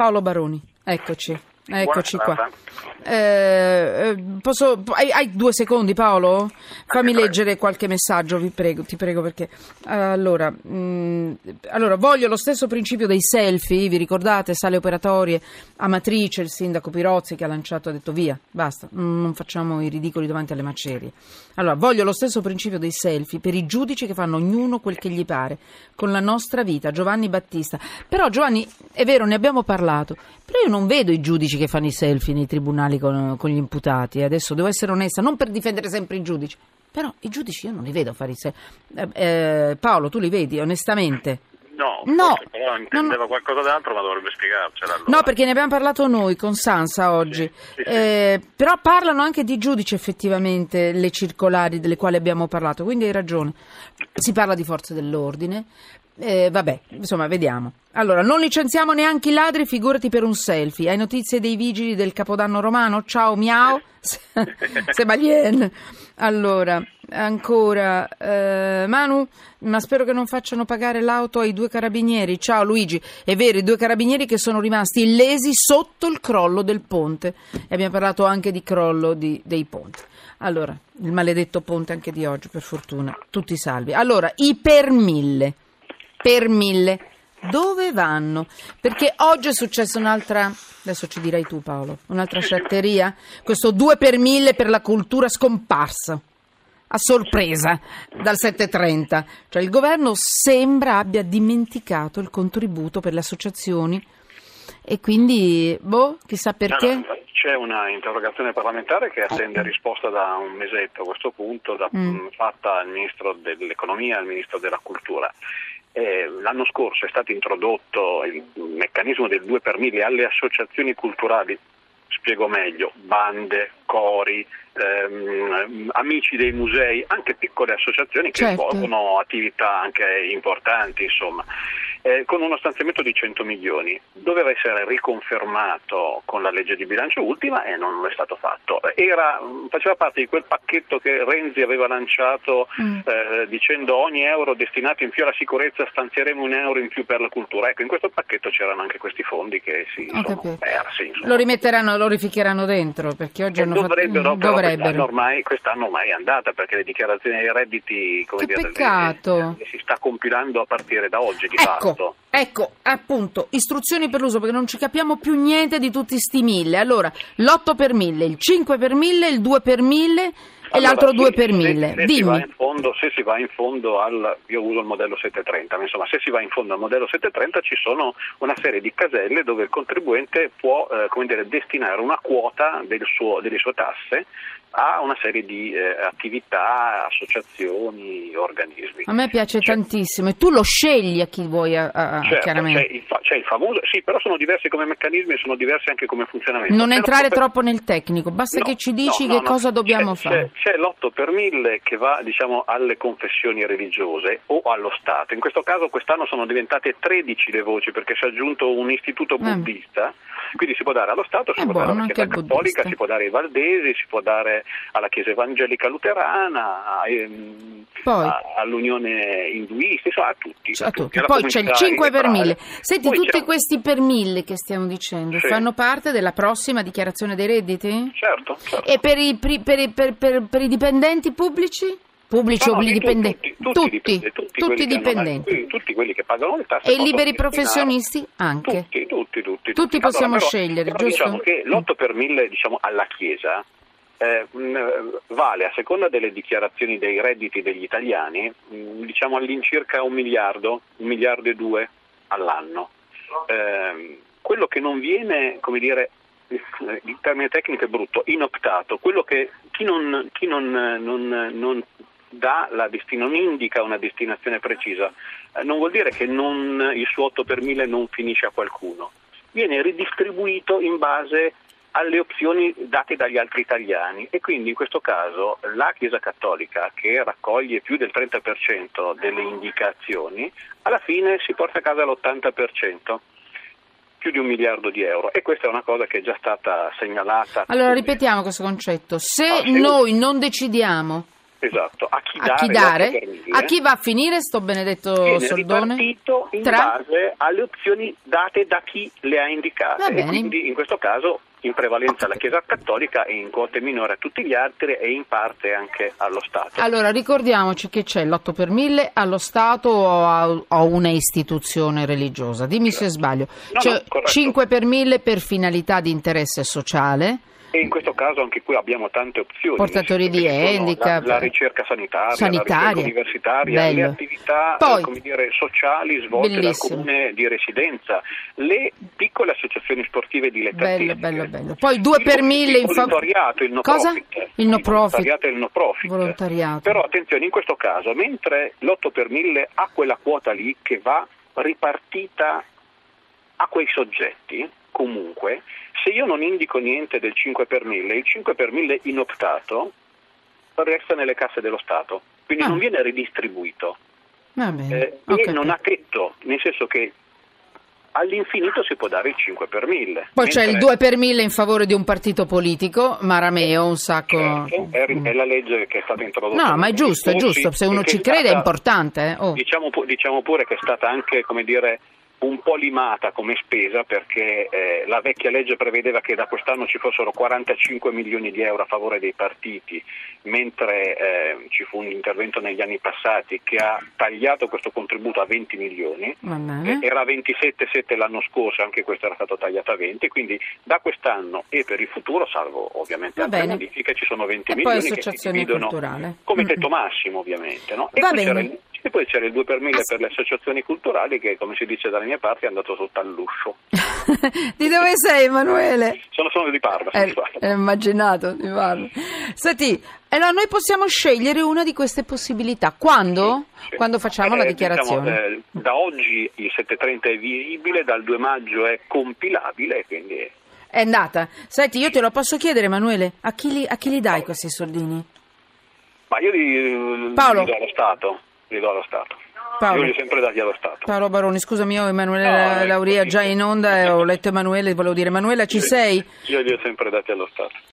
Paolo Baroni, eccoci. Eccoci qua. Eh, eh, posso, hai, hai due secondi Paolo? Fammi leggere qualche messaggio, vi prego, ti prego perché... Allora, mh, allora, voglio lo stesso principio dei selfie, vi ricordate? Sale operatorie, Amatrice, il sindaco Pirozzi che ha lanciato, ha detto via, basta, mm, non facciamo i ridicoli davanti alle macerie. Allora, voglio lo stesso principio dei selfie per i giudici che fanno ognuno quel che gli pare, con la nostra vita, Giovanni Battista. Però Giovanni, è vero, ne abbiamo parlato, però io non vedo i giudici che fanno i selfie nei tribunali con, con gli imputati. Adesso devo essere onesta, non per difendere sempre i giudici, però i giudici io non li vedo fare i selfie. Eh, eh, Paolo, tu li vedi onestamente? No, No, però intendeva no. qualcosa d'altro, ma dovrebbe spiegarcela. Allora. No, perché ne abbiamo parlato noi con Sansa oggi. Sì, sì, sì. Eh, però parlano anche di giudici effettivamente le circolari delle quali abbiamo parlato, quindi hai ragione. Si parla di forze dell'ordine. Eh, vabbè, insomma, vediamo. Allora, non licenziamo neanche i ladri, figurati per un selfie. Hai notizie dei vigili del Capodanno romano? Ciao, miau. Sebalien. Allora, ancora, eh, Manu, ma spero che non facciano pagare l'auto ai due carabinieri. Ciao Luigi, è vero, i due carabinieri che sono rimasti illesi sotto il crollo del ponte. E abbiamo parlato anche di crollo di- dei ponti. Allora, il maledetto ponte anche di oggi, per fortuna, tutti salvi. Allora, i per mille, per mille, dove vanno? Perché oggi è successa un'altra, adesso ci dirai tu Paolo, un'altra sciatteria? Questo 2 per mille per la cultura scomparsa a sorpresa dal 730. Cioè il governo sembra abbia dimenticato il contributo per le associazioni e quindi, boh, chissà perché. No, no, c'è una interrogazione parlamentare che attende risposta da un mesetto a questo punto, da- Mm. fatta al Ministro dell'Economia e al Ministro della Cultura. Eh, l'anno scorso è stato introdotto il meccanismo del 2 per 1000 alle associazioni culturali, spiego meglio, bande, cori, ehm, amici dei musei, anche piccole associazioni che Certo. svolgono attività anche importanti, insomma, eh, con uno stanziamento di 100 milioni. Doveva essere riconfermato con la legge di bilancio ultima e non è stato fatto. Era, faceva parte di quel pacchetto che Renzi aveva lanciato Mm. eh, dicendo ogni euro destinato in più alla sicurezza stanzieremo un euro in più per la cultura. Ecco, in questo pacchetto c'erano anche questi fondi che si Ho sono capito. persi. insomma. Lo rimetteranno, lo rificheranno dentro perché oggi Eh, hanno fatto. dovrebbero, quest'anno dovrebbero. ormai, quest'anno ormai è andata perché le dichiarazioni dei redditi come Che dire, peccato. le si sta compilando a partire da oggi di Ecco, fatto. Exacto. Ecco, appunto, istruzioni per l'uso perché non ci capiamo più niente di tutti sti mille. Allora, l'8 per 1000, il 5 per 1000, il 2 per 1000 e Allora, l'altro sì, 2 per se- 1000. Se, si va Dimmi. in fondo, se si va in fondo al, io uso il modello 730, ma insomma se si va in fondo al modello 730 ci sono una serie di caselle dove il contribuente può eh, come dire, destinare una quota del suo- delle sue tasse a una serie di eh, attività, associazioni, organismi. A me piace C'è- tantissimo e tu lo scegli a chi vuoi, a- a- certo, chiaramente. C'è il, fa- c'è il, famoso, sì, però sono diversi come meccanismi e sono diversi anche come funzionamento. Non però entrare per... troppo nel tecnico, basta no, che ci dici no, no, che cosa dobbiamo c'è, fare. C'è, c'è l'8 per mille che va diciamo, alle confessioni religiose o allo Stato. In questo caso quest'anno sono diventate 13 le voci perché si è aggiunto un istituto eh. buddista, eh. quindi si può dare allo Stato, si è può buono, dare alla Chiesa Cattolica, si può dare ai Valdesi, si può dare alla Chiesa Evangelica Luterana, ehm, a, all'Unione Induista, insomma a tutti. A cioè, tutti. Poi c'è il 5 2 per mille. Senti, Poi tutti c'è... questi per mille che stiamo dicendo sì. fanno parte della prossima dichiarazione dei redditi? Certo. certo. E per i, per, i, per, per i dipendenti pubblici? pubblici no, dipendenti, tutti, tutti, dipende, tutti, tutti dipendenti, hanno, tutti quelli che pagano le tasse e i liberi professionisti anche, tutti, tutti, tutti, tutti. possiamo allora, però, scegliere, però diciamo giusto? Diciamo che l'8 per mille diciamo, alla Chiesa eh, mm, eh, vale a seconda delle dichiarazioni dei redditi degli italiani mm, diciamo all'incirca un miliardo, un miliardo e due all'anno. Ehm, quello che non viene, come dire, il termine tecnico è brutto, inoptato, quello che chi non, chi non, non, non dà la desti- non indica una destinazione precisa, eh, non vuol dire che non- il suo 8 per 1000 non finisce a qualcuno, viene ridistribuito in base alle opzioni date dagli altri italiani e quindi in questo caso la Chiesa Cattolica che raccoglie più del 30% delle indicazioni alla fine si porta a casa l'80% più di un miliardo di euro e questa è una cosa che è già stata segnalata Allora ripetiamo questo concetto. Se Ah, sì. noi non decidiamo Esatto, a chi A dare, chi dare? A chi va a finire sto benedetto viene soldone? in Tra? base alle opzioni date da chi le ha indicate. Va E bene. quindi in questo caso in prevalenza alla Chiesa Cattolica e in quote minore a tutti gli altri e in parte anche allo Stato. Allora, ricordiamoci che c'è l'8 per 1000 allo Stato o a, a una istituzione religiosa. Dimmi se sbaglio. No, c'è no, corretto. 5 per 1000 per finalità di interesse sociale. E in questo caso anche qui abbiamo tante opzioni. Portatori di handicap. La, la ricerca sanitaria, Sanitaria. la ricerca universitaria, Bello. le attività Poi- dire, sociali svolte Bellissimo. dal comune di residenza, le piccole associazioni sportive dilettantistiche. Bello, bello, bello. Poi 2 per 1000 in il volontariato, il no Cosa? profit. Il no profit. volontariato e il no profit. Però attenzione, in questo caso, mentre l'8 per 1000 ha quella quota lì che va ripartita a quei soggetti, comunque, se io non indico niente del 5 per 1000, il 5 per 1000 inoptato resta nelle casse dello Stato, quindi Ah. non viene ridistribuito eh, ho e non ha tetto, nel senso che all'infinito si può dare il 5 per 1000. Poi c'è il mentre- 2 per 1000 in favore di un partito politico, Marameo, un sacco. Certo, è, è la legge che è stata introdotta. No, ma è giusto, è giusto. Se uno ci crede è importante. eh. Oh. Diciamo, diciamo pure che è stata anche, come dire, un po' limata come spesa perché eh, la vecchia legge prevedeva che da quest'anno ci fossero 45 milioni di euro a favore dei partiti, mentre eh, ci fu un intervento negli anni passati che ha tagliato questo contributo a 20 milioni. Era 27,7 l'anno scorso, anche questo era stato tagliato a 20, quindi da quest'anno e per il futuro, salvo ovviamente altre modifiche, ci sono 20 E milioni che si dividono culturali. come tetto massimo ovviamente. No? E, poi c'era il, e poi c'era il 2 per 1000 Ah, per le associazioni culturali che come si dice dalle mie parti è andato sotto all'uscio. di dove sei, Emanuele? Sono, sono di Parma, Eh, di Parma. eh, immaginato, di farlo. Senti, allora noi possiamo scegliere una di queste possibilità. Quando? Sì. Quando facciamo la Eh, dichiarazione. diciamo, eh, da oggi il 730 è visibile, dal 2 maggio è compilabile, quindi È andata. Senti, io te lo posso chiedere, Emanuele? A chi li, a chi li dai questi soldini? Ma io li, Paolo. li do allo Stato, li do allo Stato. Paolo. Io li ho sempre dati allo Stato. Paolo Baroni, scusami, io Emanuele No, Lauria ecco, già in onda e ho letto Emanuele, volevo dire, Emanuela ci sei? Io li ho sempre dati allo Stato.